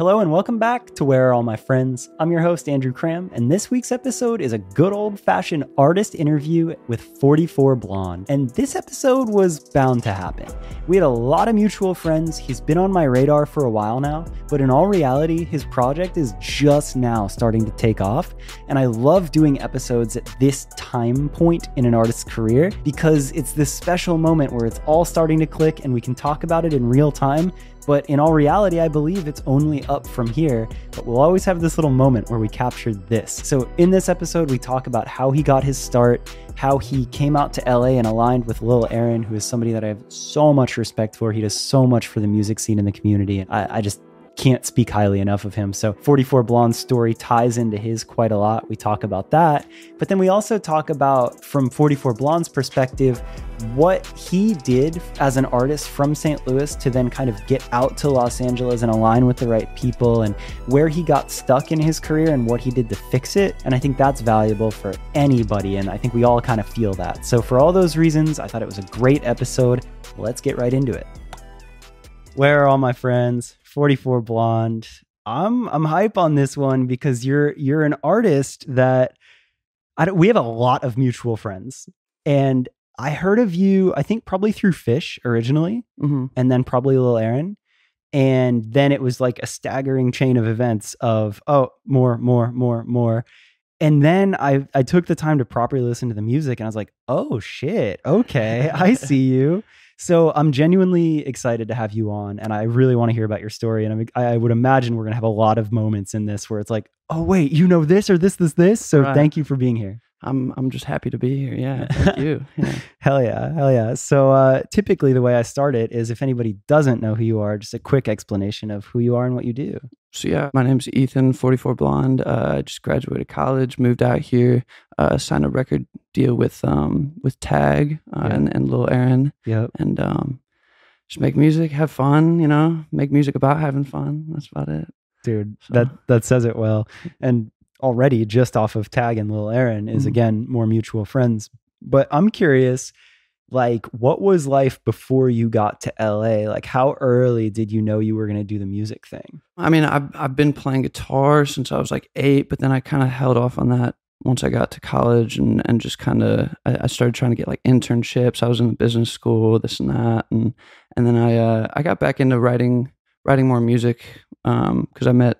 Hello and welcome back to Where Are All My Friends? I'm your host, Andrew Cram, and this week's episode is a good old fashioned artist interview with 44 Blonde. And this episode was bound to happen. We had a lot of mutual friends. He's been on my radar for a while now, but in all reality, his project is just now starting to take off. And I love doing episodes at this time point in an artist's career because it's this special moment where it's all starting to click and we can talk about it in real time but in all reality, I believe it's only up from here. But we'll always have this little moment where we captured this. So in this episode, we talk about how he got his start, how he came out to LA and aligned with Lil Aaron, who is somebody that I have so much respect for. He does so much for the music scene in the community. And I, I just can't speak highly enough of him. So 44 Blonde's story ties into his quite a lot. We talk about that. But then we also talk about, from 44 Blonde's perspective, what he did as an artist from St. Louis to then kind of get out to Los Angeles and align with the right people and where he got stuck in his career and what he did to fix it. And I think that's valuable for anybody. And I think we all kind of feel that. So, for all those reasons, I thought it was a great episode. Let's get right into it. Where are all my friends? 44 Blonde. I'm I'm hype on this one because you're you're an artist that I don't, we have a lot of mutual friends. And I heard of you, I think probably through Fish originally, Mm-hmm. and then probably Lil Aaron. And then it was like a staggering chain of events of, oh, more, more, more, more. And then I, I took the time to properly listen to the music and I was like, oh shit, okay, I see you. So I'm genuinely excited to have you on, and I really want to hear about your story. And I'm, I would imagine we're gonna have a lot of moments in this where it's like, oh wait, you know this or this, this, this. So Right. thank you for being here. I'm I'm just happy to be here. Yeah, thank you. Yeah. Hell yeah, hell yeah. So uh, typically the way I start it is if anybody doesn't know who you are, just a quick explanation of who you are and what you do. So yeah, my name's Ethan, 44 blonde. Uh, I just graduated college, moved out here, uh, signed a record deal with um with Tag uh, Yeah. and and Lil Aaron, Yep. and um just make music, have fun. You know, make music about having fun. That's about it. Dude, So- that that says it well. And already just off of Tag and Lil Aaron is Mhm. again more mutual friends. But I'm curious, like, what was life before you got to LA? Like, how early did you know you were gonna do the music thing? I mean, I've I've been playing guitar since I was like eight, but then I kind of held off on that once I got to college and and just kind of I, I started trying to get like internships. I was in business school, this and that, and and then I uh, I got back into writing writing more music because I met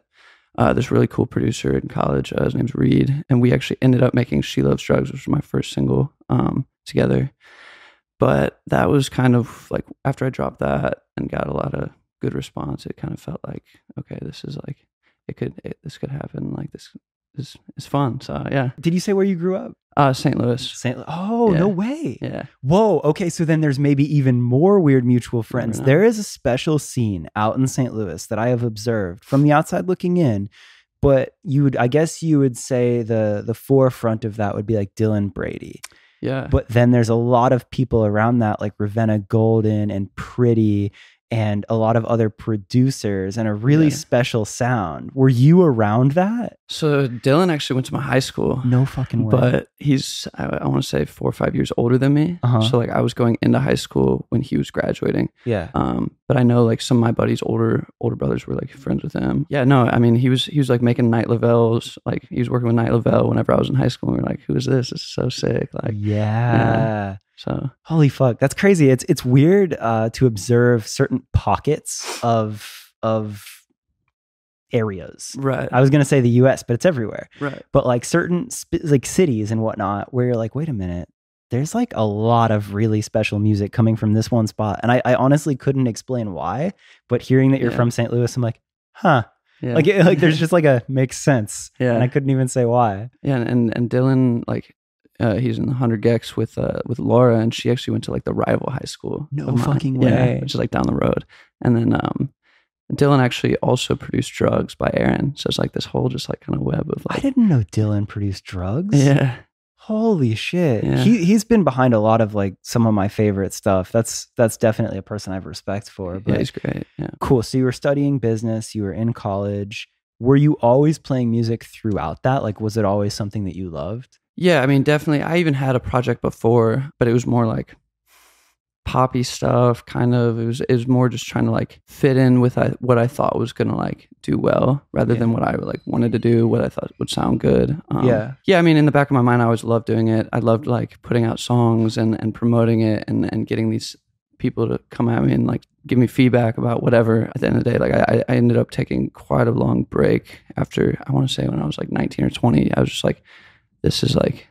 uh, this really cool producer in college. Uh, his name's Reed, and we actually ended up making "She Loves Drugs," which was my first single um, together. But that was kind of like after I dropped that and got a lot of good response, it kind of felt like okay, this is like it could it, this could happen. Like this is is fun. So yeah, Did you say where you grew up? uh, St. Louis. St. Oh, no way. Yeah, Whoa. Okay. So then there's maybe even more weird mutual friends. There is a special scene out in St. Louis that I have observed from the outside looking in. But you would, I guess you would say the the forefront of that would be like Dylan Brady. Yeah. But then there's a lot of people around that, like Ravenna Golden and Pretty, and a lot of other producers, and a really Yeah. special sound. Were you around that? so Dylan actually went to my high school. No fucking way. But he's, I, I want to say, four or five years older than me. Uh-huh. So like, I was going into high school when he was graduating. yeah. Um, but I know like some of my buddies' older older brothers were like friends with him. Yeah, no, I mean he was he was like making Night Lavelles. Like he was working with Night Lavelle whenever I was in high school. And we were like, who is this? This is so sick. Like yeah. So. Holy fuck, that's crazy. It's it's weird uh, to observe certain pockets of of areas. Right. I was gonna say the U.S., but it's everywhere. right. But like certain sp- like cities and whatnot, where you're like, wait a minute, there's like a lot of really special music coming from this one spot, and I, I honestly couldn't explain why. But hearing that you're Yeah. from St. Louis, I'm like, huh, Yeah. like it, like there's just like a makes sense, yeah. and I couldn't even say why. Yeah, and and, and Dylan like uh, he's in the hundred gecs with uh with Laura, and she actually went to like the rival high school. No mine. fucking Yeah, way. which is like down the road. And then um, Dylan actually also produced Drugs by Aaron, so it's like this whole just like kind of web of Like, I didn't know Dylan produced drugs. yeah, Holy shit. Yeah. He he's been behind a lot of like some of my favorite stuff. That's that's definitely a person I have respect for. yeah, But he's great. Yeah. cool. So you were studying business, you were in college. Were you always playing music throughout that? Like was it always something that you loved? Yeah, I mean, definitely. I even had a project before, but it was more like poppy stuff kind of it was it was more just trying to like fit in with I, what i thought was gonna like do well rather than what i like wanted to do what i thought would sound good um, Yeah. yeah i mean in the back of my mind i always loved doing it i loved like putting out songs and and promoting it and and getting these people to come at me and like give me feedback about whatever at the end of the day like i i ended up taking quite a long break after i want to say when i was like 19 or 20 i was just like this is like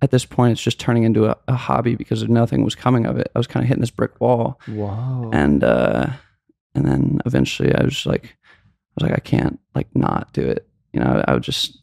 at this point it's just turning into a, a hobby because nothing was coming of it i was kind of hitting this brick wall Whoa. and uh and then eventually i was like i was like i can't like not do it you know i would just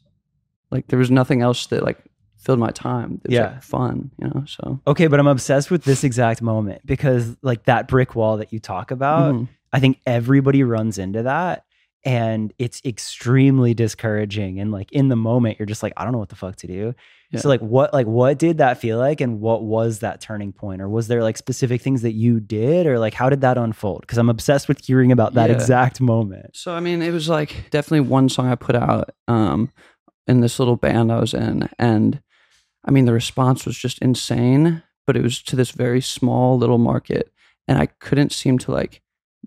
like there was nothing else that like filled my time it was Yeah. like fun you know so okay, but I'm obsessed with this exact moment because like that brick wall that you talk about, Mhm. I think everybody runs into that and it's extremely discouraging and like in the moment you're just like I don't know what the fuck to do. Yeah. So like what like what did that feel like and what was that turning point or was there like specific things that you did or like how did that unfold? Cuz I'm obsessed with hearing about that Yeah. exact moment. So I mean, it was like definitely one song I put out um, in this little band I was in, and I mean the response was just insane. But it was to this very small little market, and I couldn't seem to like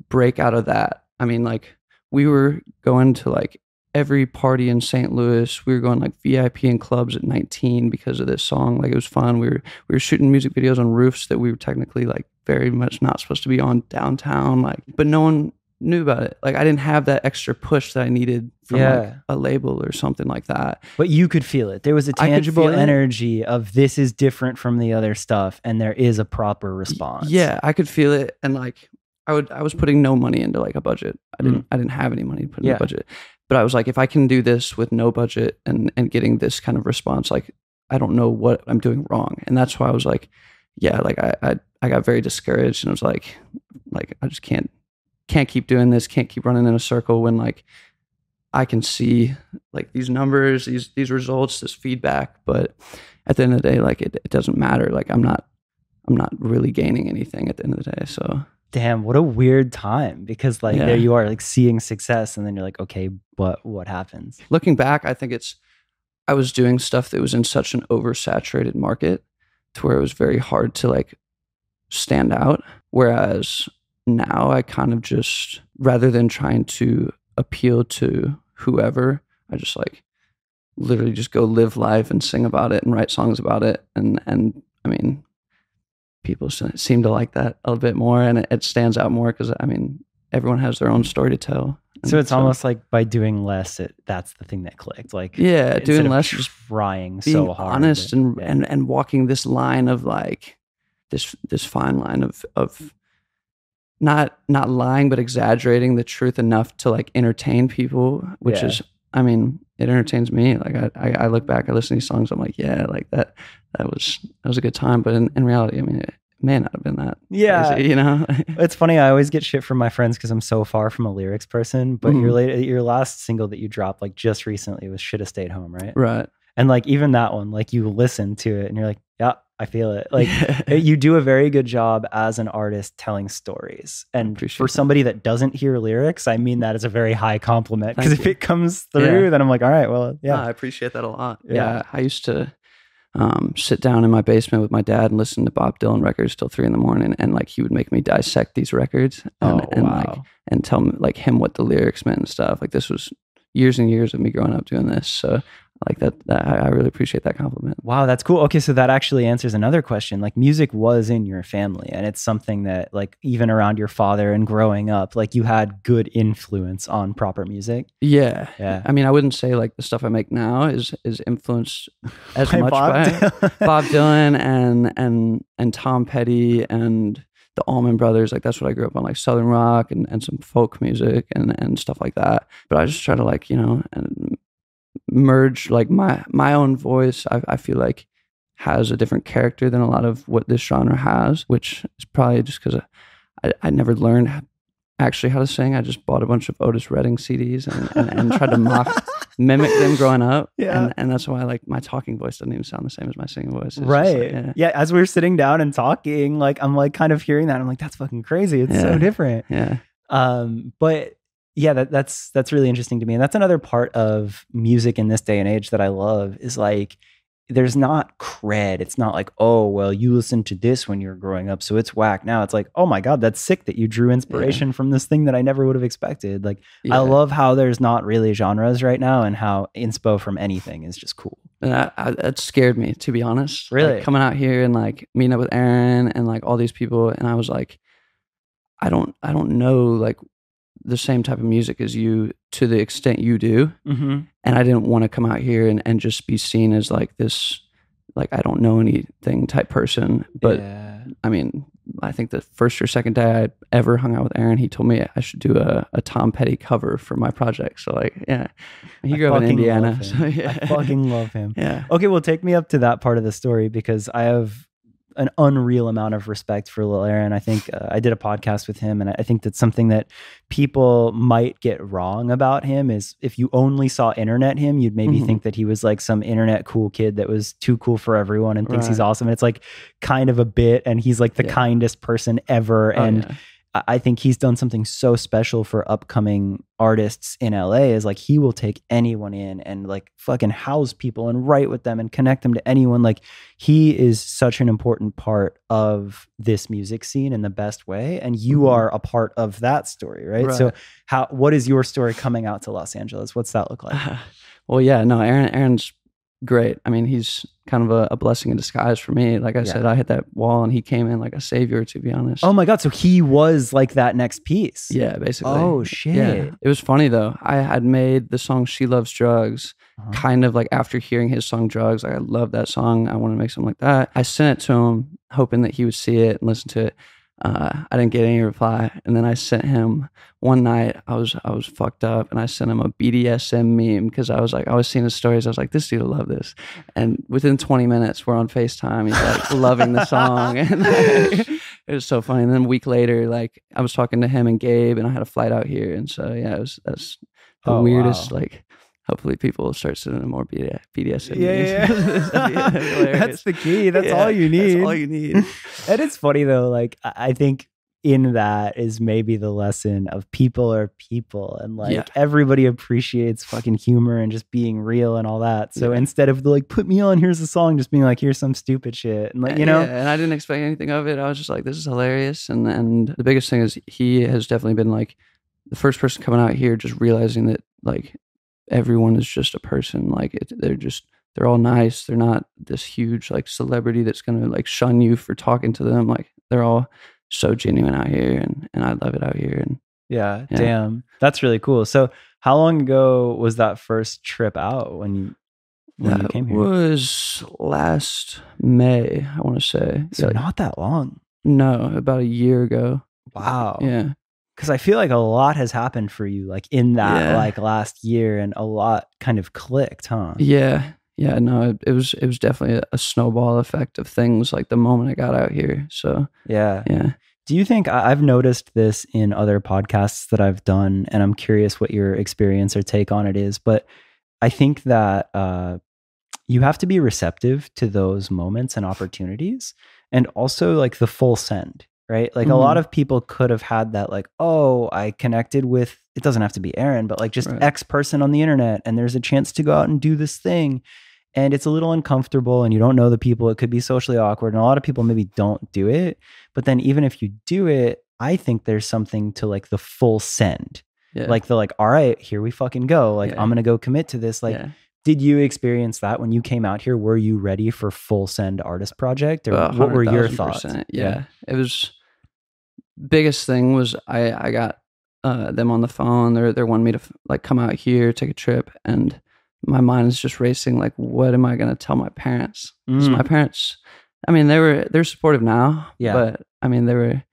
break out of that. I mean, like we were going to like every party in St. Louis. We were going like VIP in clubs at 19 because of this song. Like it was fun. We were we were shooting music videos on roofs that we were technically like very much not supposed to be on downtown. Like, but no one knew about it. Like I didn't have that extra push that I needed from like a label or something like that. But you could feel it. There was a tangible feel it. energy of this is different from the other stuff and there is a proper response. Yeah, I could feel it, and like I would, I was putting no money into like a budget. I didn't, I didn't have any money to put in Mm. Yeah. a budget. But I was like, if I can do this with no budget and and getting this kind of response, like I don't know what I'm doing wrong, and that's why I was like, yeah, like I I, I got very discouraged, and I was like, like I just can't can't keep doing this, can't keep running in a circle when like I can see like these numbers, these these results, this feedback, but at the end of the day, like it, it doesn't matter. Like I'm not I'm not really gaining anything at the end of the day. So Damn, what a weird time because like Yeah. there you are like seeing success and then you're like, okay, but what happens? looking back, I think it's I was doing stuff that was in such an oversaturated market to where it was very hard to like stand out. Whereas now I kind of just rather than trying to appeal to whoever, I just like literally just go live life and sing about it and write songs about it. And and I mean, people seem to like that a little bit more, and it, it stands out more because I mean, everyone has their own story to tell. So it's almost like by doing less, it that's the thing that clicked. Like yeah, doing less, just trying so hard. honest and, Yeah. and and walking this line of like this this fine line of of not not lying but exaggerating the truth enough to like entertain people which Yeah. is i mean it entertains me like I, I i look back i listen to these songs i'm like yeah like that that was that was a good time but in, in reality i mean it may not have been that yeah. crazy, you know It's funny. I always get shit from my friends because I'm so far from a lyrics person. But your Mhm. late, your last single that you dropped like just recently was "Should Have Stayed Home," right? right And like even that one, like you listen to it and you're like, yeah, I feel it. Like you do a very good job as an artist telling stories. And Appreciate for somebody that doesn't hear lyrics, I mean that as a very high compliment. Because if it comes through, Yeah. then I'm like, all right, well, Yeah, yeah. I appreciate that a lot. Yeah. Yeah, I used to um, sit down in my basement with my dad and listen to Bob Dylan records till three in the morning, and like he would make me dissect these records and, oh and wow. like and tell me like him what the lyrics meant and stuff. Like this was years and years of me growing up doing this. So like that, that I I really appreciate that compliment. Wow, that's cool. Okay, so that actually answers another question. Like music was in your family and it's something that like even around your father and growing up, like you had good influence on proper music. Yeah. Yeah. I mean, I wouldn't say like the stuff I make now is is influenced as By much Bob by Dylan. Bob Dylan and and and Tom Petty and the Allman Brothers. Like that's what I grew up on, like Southern rock and, and some folk music and and stuff like that. But I just try to like you know and merge like my my own voice. I, I feel like has a different character than a lot of what this genre has, which is probably just because I, I never learned actually how to sing. I just bought a bunch of Otis Redding CDs and, and, and tried to mock mimic them growing up. Yeah. And, and that's why like my talking voice doesn't even sound the same as my singing voice. It's right. like, yeah. yeah. As we are sitting down and talking, like I'm like kind of hearing that. I'm like, that's fucking crazy. It's so different. Yeah. Um, but yeah, that, that's that's really interesting to me. And that's another part of music in this day and age that I love is like there's not cred. It's not like, oh, well, you listened to this when you were growing up, so it's whack. Now it's like, oh my God, that's sick that you drew inspiration from this thing that I never would have expected. Like, Yeah. I love how there's not really genres right now and how inspo from anything is just cool. And I, I, uh, that scared me, to be honest. Like, Really? coming out here and like meeting up with Aaron and like all these people, and I was like, I don't, I don't know like the same type of music as you to the extent you do, Mm-hmm. and I didn't want to come out here and, and just be seen as like this, like I don't know anything type person. But yeah. I mean, I think the first or second day I ever hung out with Aaron, he told me I should do a, a Tom Petty cover for my project. So like, yeah, he I grew up in Indiana. So yeah, I fucking love him. yeah. Okay, well, take me up to that part of the story because I have an unreal amount of respect for Lil Aaron. I think uh, I did a podcast with him, and I think that something that people might get wrong about him is if you only saw internet him, you'd maybe Mhm. think that he was like some internet cool kid that was too cool for everyone and thinks he's awesome. And it's like kind of a bit, and he's like the Yeah. kindest person ever. Oh, and yeah. I- think he's done something so special for upcoming artists in LA is like he will take anyone in and like fucking house people and write with them and connect them to anyone. Like he is such an important part of this music scene in the best way. And you Mhm. are a part of that story, right? So how what is your story coming out to Los Angeles? What's that look like? well, yeah, no, Aaron, Aaron's great. I mean, he's kind of a, a blessing in disguise for me. Like I Yeah. said, I hit that wall and he came in like a savior, to be honest. Oh my god, so he was like that next piece. yeah, basically. Oh shit. Yeah, it was funny though. I had made the song "She Loves Drugs" Uh-huh. kind of like after hearing his song "Drugs." Like I love that song. I want to make something like that. I sent it to him, hoping that he would see it and listen to it. Uh, I didn't get any reply, and then I sent him one night. I was I was fucked up, and I sent him a BDSM meme because I was like I was seeing his stories. I was like, this dude will love this. And within 20 minutes, we're on Facetime. He's like loving the song, and it was so funny. And then a week later, like I was talking to him and Gabe, and I had a flight out here, and so yeah, it was that's the Oh, weirdest. wow. Like, hopefully, people will start sending more BD- BDSM. Yeah, memes. yeah, That'd be- yeah. that'd be that's the key. That's Yeah, all you need. That's all you need. and it's funny though like i think in that is maybe the lesson of people are people and like Yeah. everybody appreciates fucking humor and just being real and all that so Yeah. instead of the, like put me on here's the song just being like here's some stupid shit and like uh, you know Yeah, and I didn't expect anything of it. I was just like, this is hilarious. And and the biggest thing is he has definitely been like the first person coming out here, just realizing that like everyone is just a person. Like it, they're just they're all nice. They're not this huge like celebrity that's gonna like shun you for talking to them. Like they're all so genuine out here, and and I love it out here. And yeah, Yeah. damn that's really cool so how long ago was that first trip out when you when you came here was last May, I want to say. so Yeah, not that long no, about a year ago. wow Yeah. Because I feel like a lot has happened for you, like in that Yeah. like last year, and a lot kind of clicked, huh? Yeah. Yeah, no, it, it was it was definitely a, a snowball effect of things like the moment I got out here. So Yeah. yeah. Do you think I've noticed this in other podcasts that I've done, and I'm curious what your experience or take on it is, but I think that uh, you have to be receptive to those moments and opportunities, and also like the full send. Right. Like a lot Mhm. of people could have had that, like, oh, I connected with, it doesn't have to be Aaron, but like just Right. X person on the internet, and there's a chance to go out and do this thing. And it's a little uncomfortable, and you don't know the people. It could be socially awkward. And a lot of people maybe don't do it. But then, even if you do it, I think there's something to like the full send. Yeah. Like the, like, all right, here we fucking go. Like, Yeah. I'm going to go commit to this. Like, yeah. did you experience that when you came out here? Were you ready for full send artist project? Or what were your 100,000%. thoughts? Yeah. It was biggest thing was I I got uh, them on the phone. They're they're wanting me to f- like come out here, take a trip, and my mind is just racing. Like, what am I gonna tell my parents? Mm. my parents, I mean, they were they're supportive now. Yeah. But I mean, they were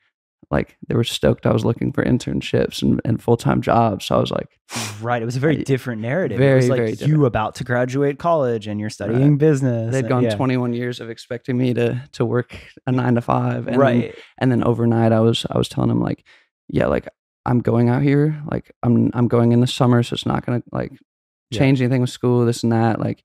like they were stoked. I was looking for internships and, and full time jobs. So I was like, Right. It was a very I- different narrative. it very, was like very you different. about to graduate college and you're studying business. they'd and- gone yeah. 21 years of expecting me to to work a nine to five. And then- right. and then overnight, I was I was telling them like, yeah, like I'm going out here. Like I'm I'm going in the summer, so it's not gonna like Yeah. change anything with school, this and that. Like,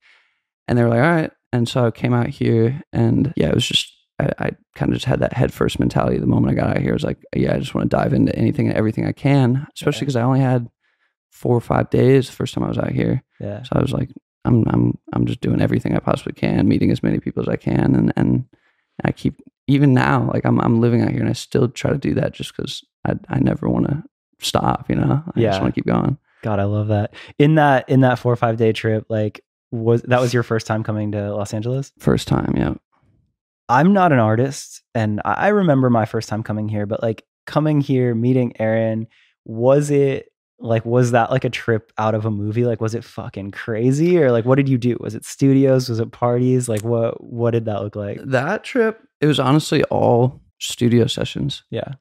and they were like, all right. And so I came out here, and yeah, it was just I, I kind of just had that head first mentality. The moment I got out here, I was like, yeah, I just want to dive into anything and everything I can, especially Yeah. because I only had four or five days the first time I was out here. Yeah. So I was like, I'm I'm I'm just doing everything I possibly can, meeting as many people as I can, and and I keep even now like I'm I'm living out here, and I still try to do that just because I I never want to stop. You know, I Yeah. just want to keep going. God, I love that. In that in that four or five day trip, like was that was your first time coming to Los Angeles? First time, yeah. I'm not an artist, and I remember my first time coming here, but like coming here, meeting Aaron, was it like was that like a trip out of a movie? Like was it fucking crazy, or like what did you do? Was it studios? Was it parties? Like what what did that look like? That trip, it was honestly all studio sessions. Yeah,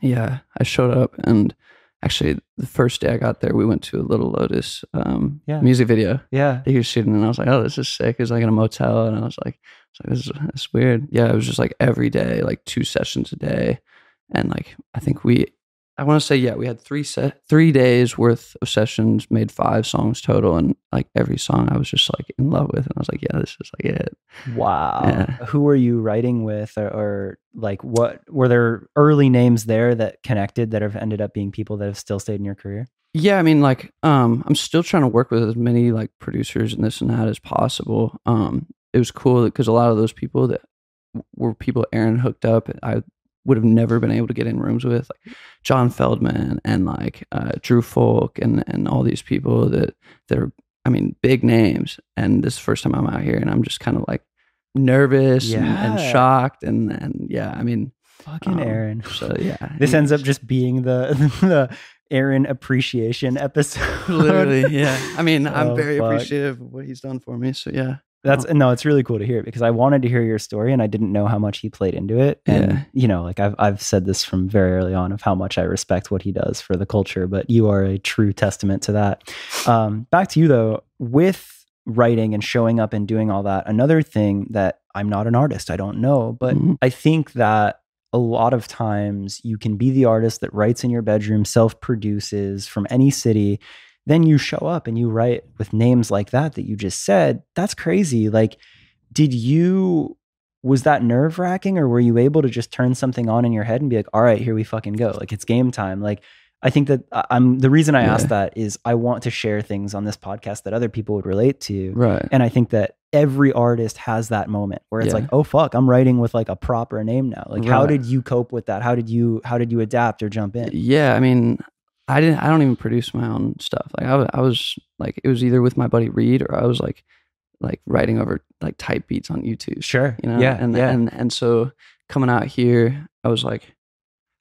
Yeah, I showed up and actually the first day I got there, we went to a Lil Lotus um, Yeah. music video yeah, he was shooting, and I was like, "Oh, this is sick." It was like in a motel, and I was like, "It's like this is is weird." Yeah, it was just like every day, like two sessions a day, and like I think we, I want to say, yeah, we had three set three days worth of sessions, made five songs total, and like every song I was just like in love with, and I was like, "Yeah, this is like it." Wow. Yeah. Who were you writing with, or, or like what were there early names there that connected that have ended up being people that have still stayed in your career? Yeah, I mean, like, um, I'm still trying to work with as many like producers and this and that as possible. Um, it was cool because a lot of those people that were people Aaron hooked up, I would have never been able to get in rooms with, like John Feldmann and like uh, Drew Fulk and and all these people that are, I mean, big names. And this is the first time I'm out here, and I'm just kind of like nervous and, and shocked, and and yeah, I mean, Fucking um, Aaron. So yeah, This ends up just being the the Aaron appreciation episode. Literally, yeah. I mean, I'm Oh, very fuck. appreciative of what he's done for me. So yeah, That's no, it's really cool to hear because I wanted to hear your story and I didn't know how much he played into it. And Yeah. you know, like I've I've said this from very early on of how much I respect what he does for the culture, but you are a true testament to that. Um, back to you though, with writing and showing up and doing all that, another thing that I'm not an artist, I don't know, but Mhm. I think that a lot of times you can be the artist that writes in your bedroom, self produces from any city. Then you show up and you write with names like that that you just said. That's crazy. Like, did you, was that nerve wracking or were you able to just turn something on in your head and be like, all right, here we fucking go? Like, it's game time. Like, I think that I'm the reason I Yeah. asked that is I want to share things on this podcast that other people would relate to. right. And I think that every artist has that moment where it's Yeah. like, oh fuck, I'm writing with like a proper name now. Like, how did you cope with that? How did you how did you adapt or jump in? Yeah, I mean, I didn't. I don't even produce my own stuff. Like I was, I was like, it was either with my buddy Reed or I was like, like writing over like type beats on YouTube. Sure. You know. Yeah. And yeah. and and so coming out here, I was like,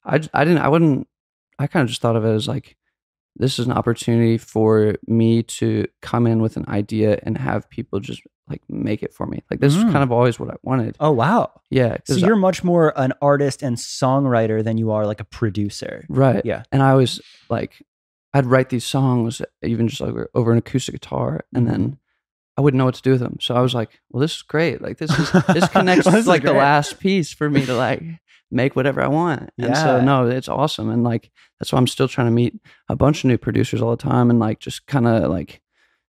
I I didn't. I wouldn't. I kind of just thought of it as like. This is an opportunity for me to come in with an idea and have people just like make it for me. Like this Mm. is kind of always what I wanted. oh wow. Yeah. So you're much more an artist and songwriter than you are like a producer. Right. Yeah. And I was like, I'd write these songs even just like over an acoustic guitar, and Mhm. then I wouldn't know what to do with them. So I was like, well, this is great. Like this is this connects This like the last piece for me to like make whatever I want. And so no, it's awesome. And like that's why I'm still trying to meet a bunch of new producers all the time and like just kind of like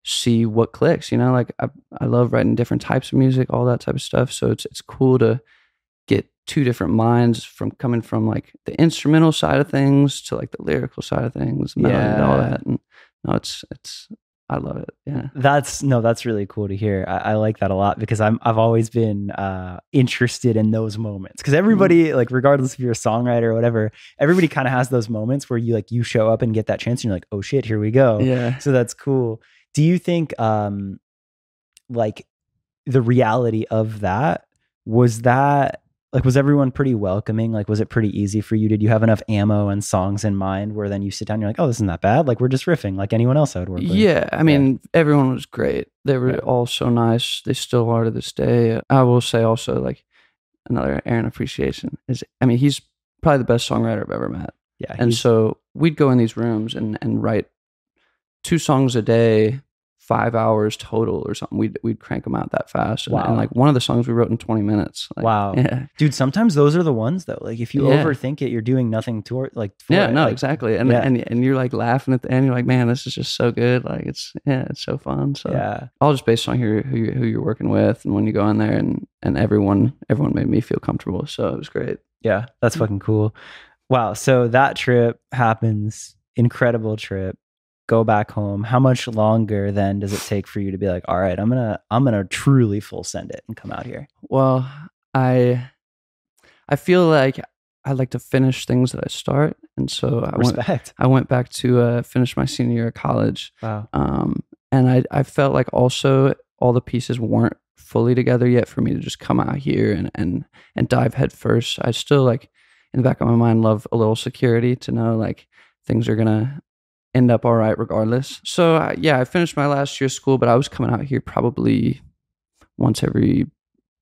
see what clicks. You know, like I I love writing different types of music, all that type of stuff. So it's it's cool to get two different minds from coming from like the instrumental side of things to like the lyrical side of things, melody and all Yeah. that. And no, it's it's I love it. Yeah. That's no, that's really cool to hear. I, I like that a lot because I'm I've always been uh, interested in those moments because everybody like regardless if you're a songwriter or whatever, everybody kind of has those moments where you like you show up and get that chance and you're like, oh shit, here we go. Yeah. So that's cool. Do you think um like the reality of that was that like was everyone pretty welcoming? Like was it pretty easy for you? Did you have enough ammo and songs in mind where then you sit down and you're like, oh, this isn't that bad. Like we're just riffing like anyone else I would work with. Yeah, I mean, everyone was great. They were Yeah. all so nice. They still are to this day. I will say also, like another Aaron appreciation is. I mean, he's probably the best songwriter I've ever met. Yeah. And so we'd go in these rooms and and write two songs a day, five hours total or something. We'd we'd crank them out that fast. And, Wow. and like one of the songs we wrote in twenty minutes. Like, Wow. Yeah. Dude, sometimes those are the ones though. Like if you Yeah. overthink it, you're doing nothing to like for Yeah, it. no, Like, exactly. And yeah. and and you're like laughing at the end. You're like, man, this is just so good. Like it's yeah, it's so fun. So Yeah. all just based on who you're, who you're, who you're working with and when you go in there and and everyone everyone made me feel comfortable so it was great Yeah. That's fucking cool. Wow. So that trip happens. Incredible trip. Go back home, how much longer then does it take for you to be like, all right, I'm gonna I'm gonna truly full send it and come out here? Well, I I feel like I like to finish things that I start, and so I went I went back to uh, finish my senior year of college, Wow. um, and I I felt like also all the pieces weren't fully together yet for me to just come out here and and and dive headfirst. I still like in the back of my mind love a little security to know like things are gonna end up all right regardless. So uh, yeah, I finished my last year of school, but I was coming out here probably once every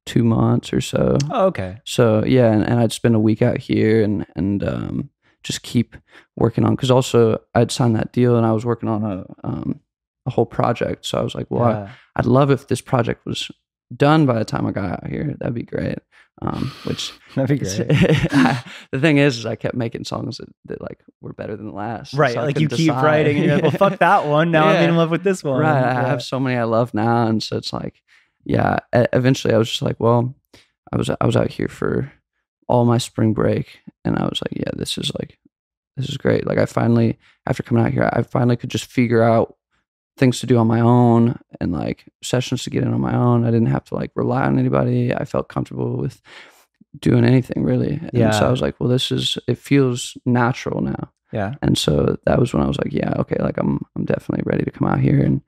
two months or so. Oh, okay. So yeah, and, and I'd spend a week out here and and um, just keep working on because also I'd signed that deal and I was working on a um, a whole project. So I was like, well, I, Yeah. I'd love if this project was done by the time I got out here. That'd be great. Um, which That'd be great. the thing is, is I kept making songs that, that like were better than the last. Right. So like you couldn't keep writing and you're like, well, fuck that one. Now I'm in love with this one. Right. I have so many I love now, and so it's like, yeah. Eventually, I was just like, well, I was I was out here for all my spring break, and I was like, yeah, this is like, this is great. Like, I finally, after coming out here, I finally could just figure out things to do on my own and like sessions to get in on my own. I didn't have to like rely on anybody. I felt comfortable with doing anything really. And Yeah. so I was like, well, this is it feels natural now. Yeah. And so that was when I was like, yeah, okay, like I'm I'm definitely ready to come out here. And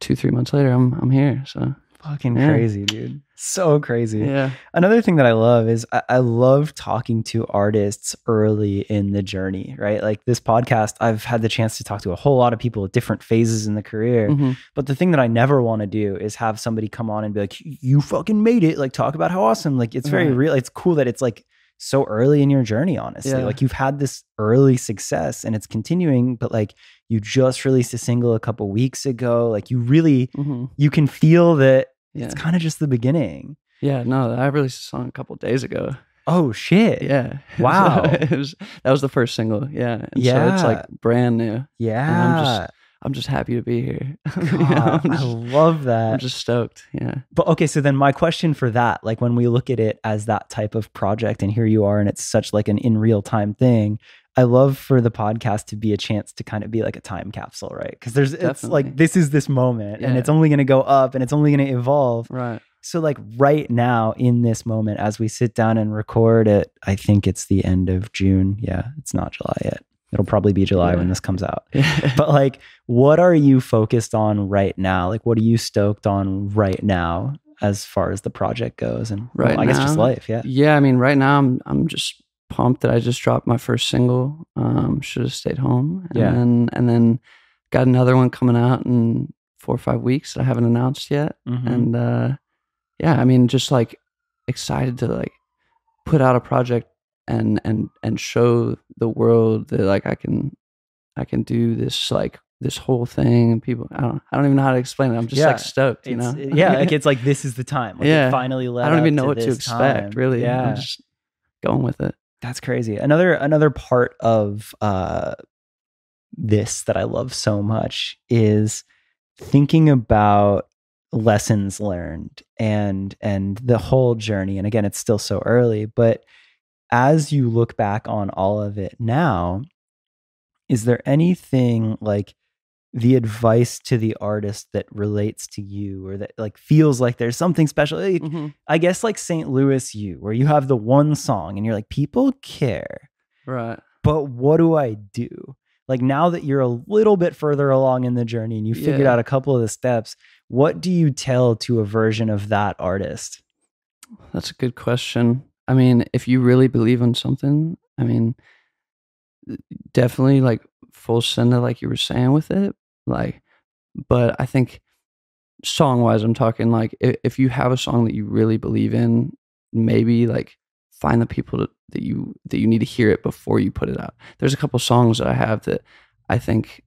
two three months later, I'm I'm here. So Fucking Yeah. crazy, dude. So crazy. yeah, Another thing that I love is I, I love talking to artists early in the journey, right? Like this podcast, I've had the chance to talk to a whole lot of people at different phases in the career. Mhm. But the thing that I never want to do is have somebody come on and be like, you fucking made it. Like, talk about how awesome. Like, it's very Right. real. It's cool that it's like so early in your journey, honestly. Yeah. Like, you've had this early success and it's continuing, but like, you just released a single a couple weeks ago. Like, you really, Mhm. you can feel that yeah, it's kind of just the beginning. yeah. No, I released a song a couple days ago. Oh, shit. Yeah, Wow. So it was that was the first single. Yeah, and so Yeah. it's like brand new. Yeah. I'm just happy to be here. You know, God, I'm, I just, love that. I'm just stoked. Yeah. But okay, so then my question for that, like when we look at it as that type of project, and here you are, and it's such like an in real time thing. I love for the podcast to be a chance to kind of be like a time capsule, right? Because there's it's like this is this moment, and it's only going to go up, and it's only going to evolve. Right. So like right now in this moment, as we sit down and record it, I think it's the end of June. Yeah, it's not July yet. It'll probably be July when this comes out. But like, what are you focused on right now? Like, what are you stoked on right now as far as the project goes? And well, Right I guess just life. Yeah. Yeah, I mean, right now I'm I'm just pumped that I just dropped my first single. Um, should have stayed home. And Yeah. Then, and then got another one coming out in four or five weeks that I haven't announced yet. Mhm. And uh, yeah, I mean, just like excited to like put out a project and and and show the world that like I can I can do this like this whole thing and people I don't I don't even know how to explain it. I'm just Yeah. like stoked, you know. yeah. Like, it's like, this is the time. Like, Yeah. Finally I don't even know what to expect, time. really. Yeah. I'm just going with it. That's crazy. Another another part of uh this that I love so much is thinking about lessons learned and and the whole journey. And again, it's still so early, but as you look back on all of it now, is there anything like the advice to the artist that relates to you or that like feels like there's something special? Like, Mhm. I guess like St. Louis you, where you have the one song and you're like, people care, Right. but what do I do? Like now that you're a little bit further along in the journey and you figured Yeah. out a couple of the steps, what do you tell to a version of that artist? That's a good question. I mean, if you really believe in something, I mean, definitely like full send it, like you were saying with it. Like, but I think song wise, I'm talking like if, you have a song that you really believe in, maybe like find the people that, that you that you need to hear it before you put it out. There's a couple songs that I have that I think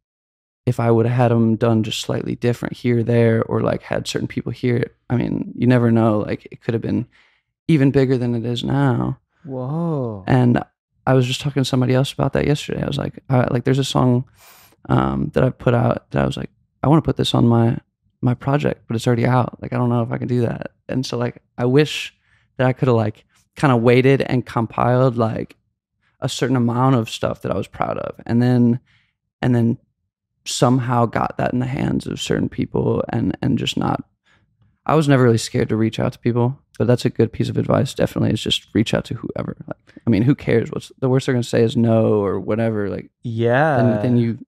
if I would have had them done just slightly different here, there, or like had certain people hear it, I mean, you never know. Like it could have been even bigger than it is now. Whoa. And I was just talking to somebody else about that yesterday. I was like, uh, like there's a song um, that I put out that I was like, I want to put this on my my project, but it's already out. Like I don't know if I can do that. And so like I wish that I could have like kind of waited and compiled like a certain amount of stuff that I was proud of, and then and then somehow got that in the hands of certain people and and just not I was never really scared to reach out to people, but that's a good piece of advice. Definitely, is just reach out to whoever. Like, I mean, who cares? What's the worst they're gonna say is no or whatever. Like, Yeah. then then you,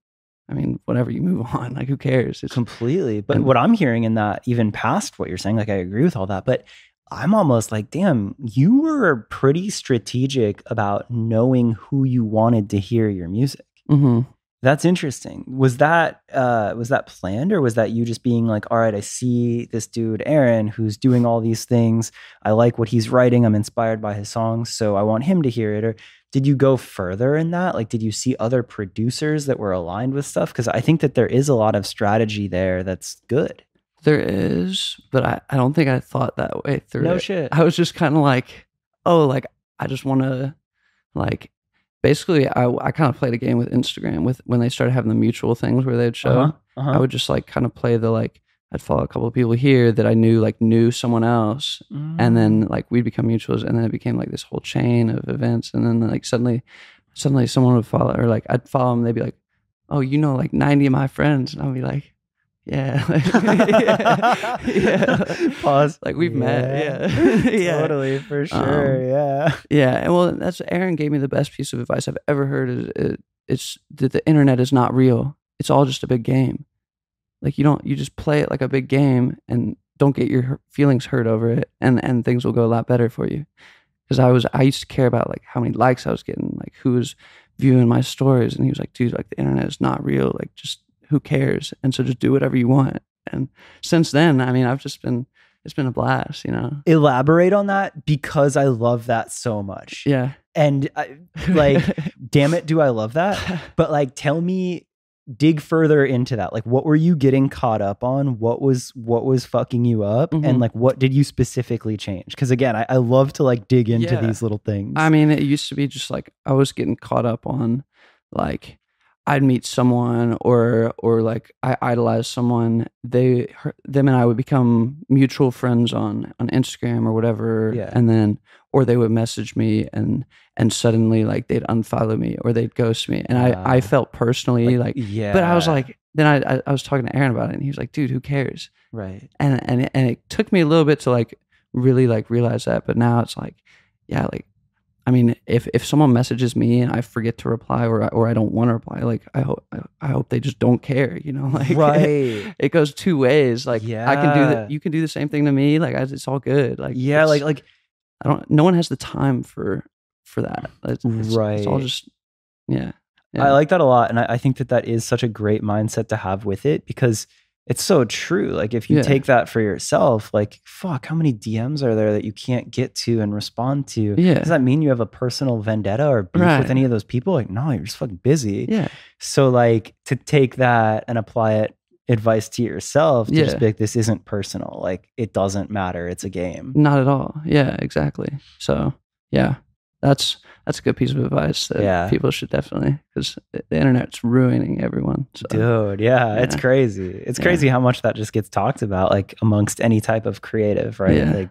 I mean, whatever you move on. Like, who cares? It's completely. But and- what I'm hearing in that, even past what you're saying, like I agree with all that, but I'm almost like, damn, you were pretty strategic about knowing who you wanted to hear your music. hmm That's interesting. Was that uh was that planned or was that you just being like, all right, I see this dude Aaron who's doing all these things. I like what he's writing. I'm inspired by his songs, so I want him to hear it. Or did you go further in that? Like did you see other producers that were aligned with stuff? Because I think that there is a lot of strategy there that's good. There is, but I, I don't think I thought that way through No it. shit. I was just kind of like, oh, like I just want to, like, basically, I I kind of played a game with Instagram with when they started having the mutual things where they'd show. Uh-huh, uh-huh. I would just like kind of play the like I'd follow a couple of people here that I knew like knew someone else, and Mm. then like we'd become mutuals, and then it became like this whole chain of events, and then like suddenly, suddenly someone would follow, or like I'd follow them, they'd be like, oh, you know, like ninety of my friends, and I'd be like. Yeah, yeah, yeah. Pause. Like we've met, yeah, yeah, Totally, for sure. Um, yeah. yeah. And well, that's Aaron gave me the best piece of advice I've ever heard. Is it, it's that the internet is not real. It's all just a big game. Like you don't, you just play it like a big game, and don't get your feelings hurt over it, and and things will go a lot better for you. Because I was, I used to care about like how many likes I was getting, like who was viewing my stories, and he was like, dude, like the internet is not real. Like just who cares? And so just do whatever you want. And since then, I mean, I've just been, it's been a blast, you know. Elaborate on that because I love that so much. Yeah. And I, like, damn it, do I love that? But like, tell me, dig further into that. Like, what were you getting caught up on? What was what was fucking you up? Mhm. And like, what did you specifically change? Because again, I, I love to like dig into Yeah. these little things. I mean, it used to be just like I was getting caught up on like I'd meet someone or or like I idolize someone. They her, them and I would become mutual friends on on Instagram or whatever. Yeah. And then or they would message me and and suddenly like they'd unfollow me or they'd ghost me. And I Ah. I felt personally like, yeah, but I was like then I, I I was talking to Aaron about it and he was like, dude, who cares? right. and and and it took me a little bit to like really like realize that but now it's like yeah like i mean if if someone messages me and i forget to reply or I- or i don't want to reply like i hope I, hope they just don't care you know like right. it goes two ways like yeah. i can do that you can do the same thing to me like I, it's all good like yeah, like like i don't no one has the time for for that it's, it's, it's all Right. just yeah, I like that a lot. And I, I think that that is such a great mindset to have with it because it's so true. Like, if you Yeah. take that for yourself, like, fuck, how many DMs are there that you can't get to and respond to? Yeah. Does that mean you have a personal vendetta or beef Right. with any of those people? Like, no, you're just fucking busy. yeah So, like, to take that and apply it, advice to yourself, to just be like, this isn't personal. Like, it doesn't matter. It's a game. Not at all. Yeah, exactly. So yeah, that's that's a good piece of advice that Yeah. people should definitely because the internet's ruining everyone. So Dude, yeah, it's crazy. It's Yeah. crazy how much that just gets talked about, like amongst any type of creative, right? Yeah. Like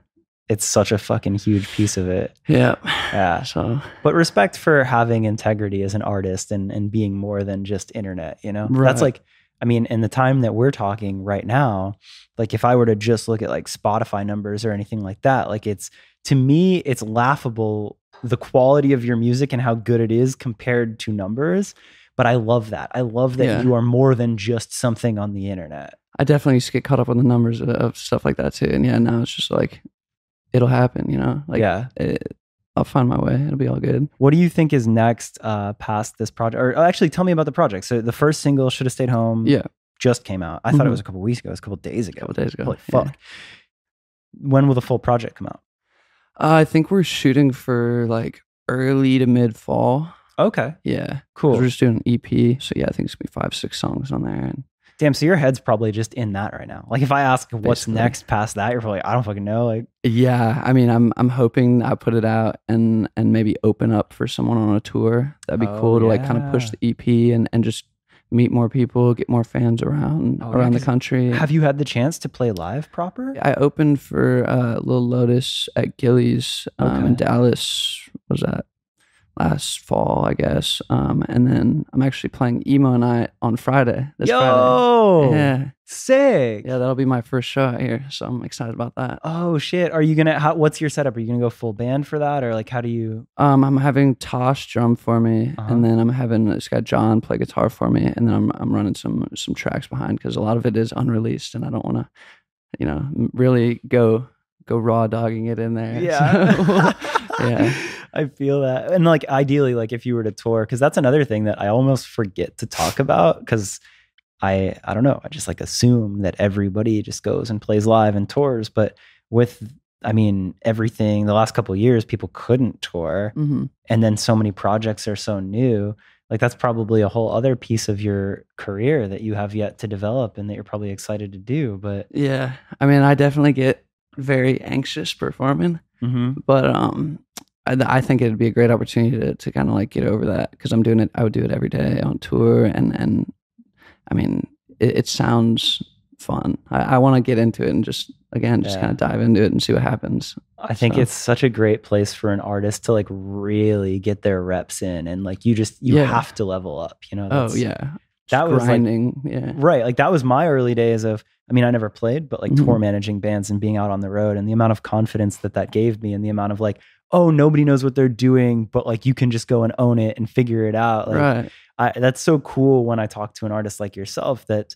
it's such a fucking huge piece of it. yeah, Yeah. so But respect for having integrity as an artist and and being more than just internet, you know? Right. That's like I mean, in the time that we're talking right now, like if I were to just look at like Spotify numbers or anything like that, like it's to me, it's laughable the quality of your music and how good it is compared to numbers. But I love that. I love that Yeah. you are more than just something on the internet. I definitely used to get caught up on the numbers of, of stuff like that too. And yeah, now it's just like it'll happen. You know, like yeah. it, I'll find my way. It'll be all good. What do you think is next uh, past this project? Or oh, actually, tell me about the project. So the first single, "Should Have Stayed Home," Yeah, just came out. I thought it Mhm. was a couple weeks ago. It was a couple days a ago. couple days ago. Holy yeah. fuck! When will the full project come out? Uh, I think we're shooting for like early to mid fall. Okay, Yeah. cool. We're just doing an EP, so yeah, I think it's gonna be five, six songs on there, and Damn. So your head's probably just in that right now. Like if I ask what's Basically. next past that, you're probably I don't fucking know. Like Yeah, I mean, I'm I'm hoping I put it out and and maybe open up for someone on a tour. That'd be Oh, cool to like kind of push the EP and and just meet more people, get more fans around Oh, yeah, around the 'cause country. have you had the chance to play live proper? I opened for uh, Lil Lotus at Gilley's um, Okay. in Dallas. what Was that last fall, I guess. Um, and then I'm actually playing emo night on Friday. This Yo, Friday. Yeah, sick. yeah, that'll be my first show out here, so I'm excited about that. Oh shit! Are you gonna? How, what's your setup? Are you gonna go full band for that, or like how do you? Um, I'm having Tosh drum for me, Uh-huh. and then I'm having this guy John play guitar for me, and then I'm I'm running some some tracks behind because a lot of it is unreleased, and I don't want to, you know, really go go raw dogging it in there. So, yeah. I feel that. And like ideally, like if you were to tour, because that's another thing that I almost forget to talk about because I I don't know, I just like assume that everybody just goes and plays live and tours. But with I mean, everything the last couple of years, people couldn't tour. hmm And then so many projects are so new. Like that's probably a whole other piece of your career that you have yet to develop and that you're probably excited to do. But Yeah, I mean, I definitely get very anxious performing, Mhm. but um, I, I think it'd be a great opportunity to, to kind of like get over that because I'm doing it. I would do it every day on tour, and and I mean, it, it sounds fun. I, I want to get into it and just again just Yeah. kind of dive into it and see what happens. I think So- it's such a great place for an artist to like really get their reps in and like you just you Yeah. have to level up, you know. Oh yeah, that Just was like- grinding. yeah, Right. Like that was my early days of I mean, I never played, but like Mhm. tour managing bands and being out on the road and the amount of confidence that that gave me and the amount of like, oh, nobody knows what they're doing, but like you can just go and own it and figure it out. Like right. I, that's so cool when I talk to an artist like yourself that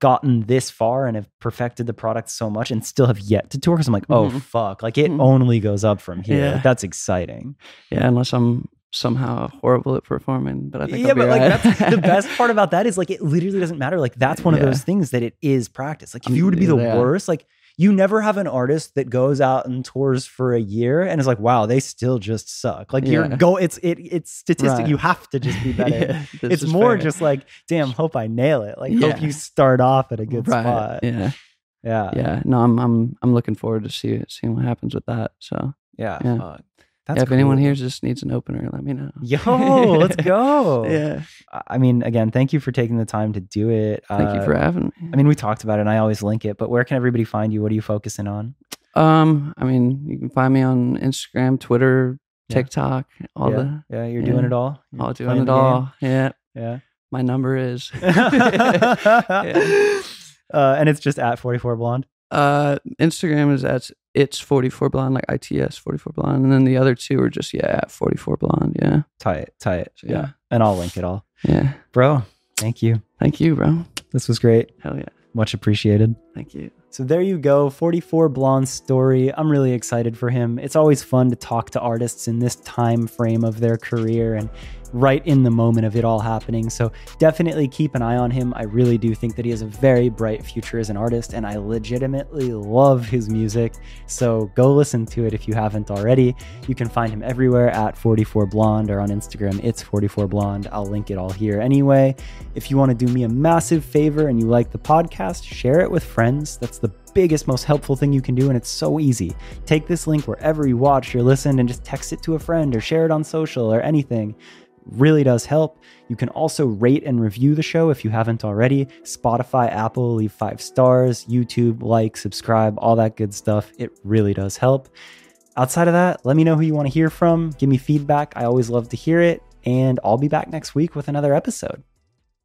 gotten this far and have perfected the product so much and still have yet to tour because I'm like, oh Mhm. fuck, like it Mhm. only goes up from here. Yeah. Like, that's exciting. Yeah, unless I'm somehow horrible at performing, but I think yeah, I'll be but like that's the best part about that is like it literally doesn't matter. Like that's one of those things that it is practice. Like if you were to be the Yeah. worst, like you never have an artist that goes out and tours for a year and is like, wow, they still just suck. Like you're go it's it it's statistic. Right. You have to just be better. Yeah, it's more fair. just like, damn, hope I nail it. Like Yeah. hope you start off at a good right. spot. Yeah. Yeah. yeah no i'm i'm i'm looking forward to see seeing what happens with that so Yeah. Yeah. That's yeah, if anyone here just needs an opener let me know Yo, let's go. yeah I- mean, again, thank you for taking the time to do it. thank you Uh, for having me I mean, we talked about it and I always link it, but where can everybody find you? What are you focusing on? um i mean you can find me on instagram twitter Yeah. tiktok all yeah. the yeah, you're yeah. doing it all. You're all doing it game. all yeah Yeah. my number is uh, and it's just at 44 blonde. uh instagram is at it's 44 blonde like its 44 blonde and then the other two are just yeah 44 blonde yeah Tight, tight. So, yeah. yeah. And I'll link it all. yeah Bro, thank you. thank you bro This was great. hell yeah Much appreciated. thank you So there you go, 44 blonde story. I'm really excited for him. It's always fun to talk to artists in this time frame of their career and right in the moment of it all happening. So definitely keep an eye on him. I really do think that he has a very bright future as an artist and I legitimately love his music. So go listen to it if you haven't already. You can find him everywhere at 44 Blonde or on Instagram it's 44 Blonde. I'll link it all here anyway. If you want to do me a massive favor and you like the podcast, share it with friends. That's the biggest, most helpful thing you can do, and it's so easy. Take this link wherever you watch or listen and just text it to a friend or share it on social or anything. Really does help. You can also rate and review the show if you haven't already. Spotify, Apple, leave five stars, YouTube, like, subscribe, all that good stuff. It really does help. Outside of that, let me know who you want to hear from. Give me feedback. I always love to hear it. And I'll be back next week with another episode.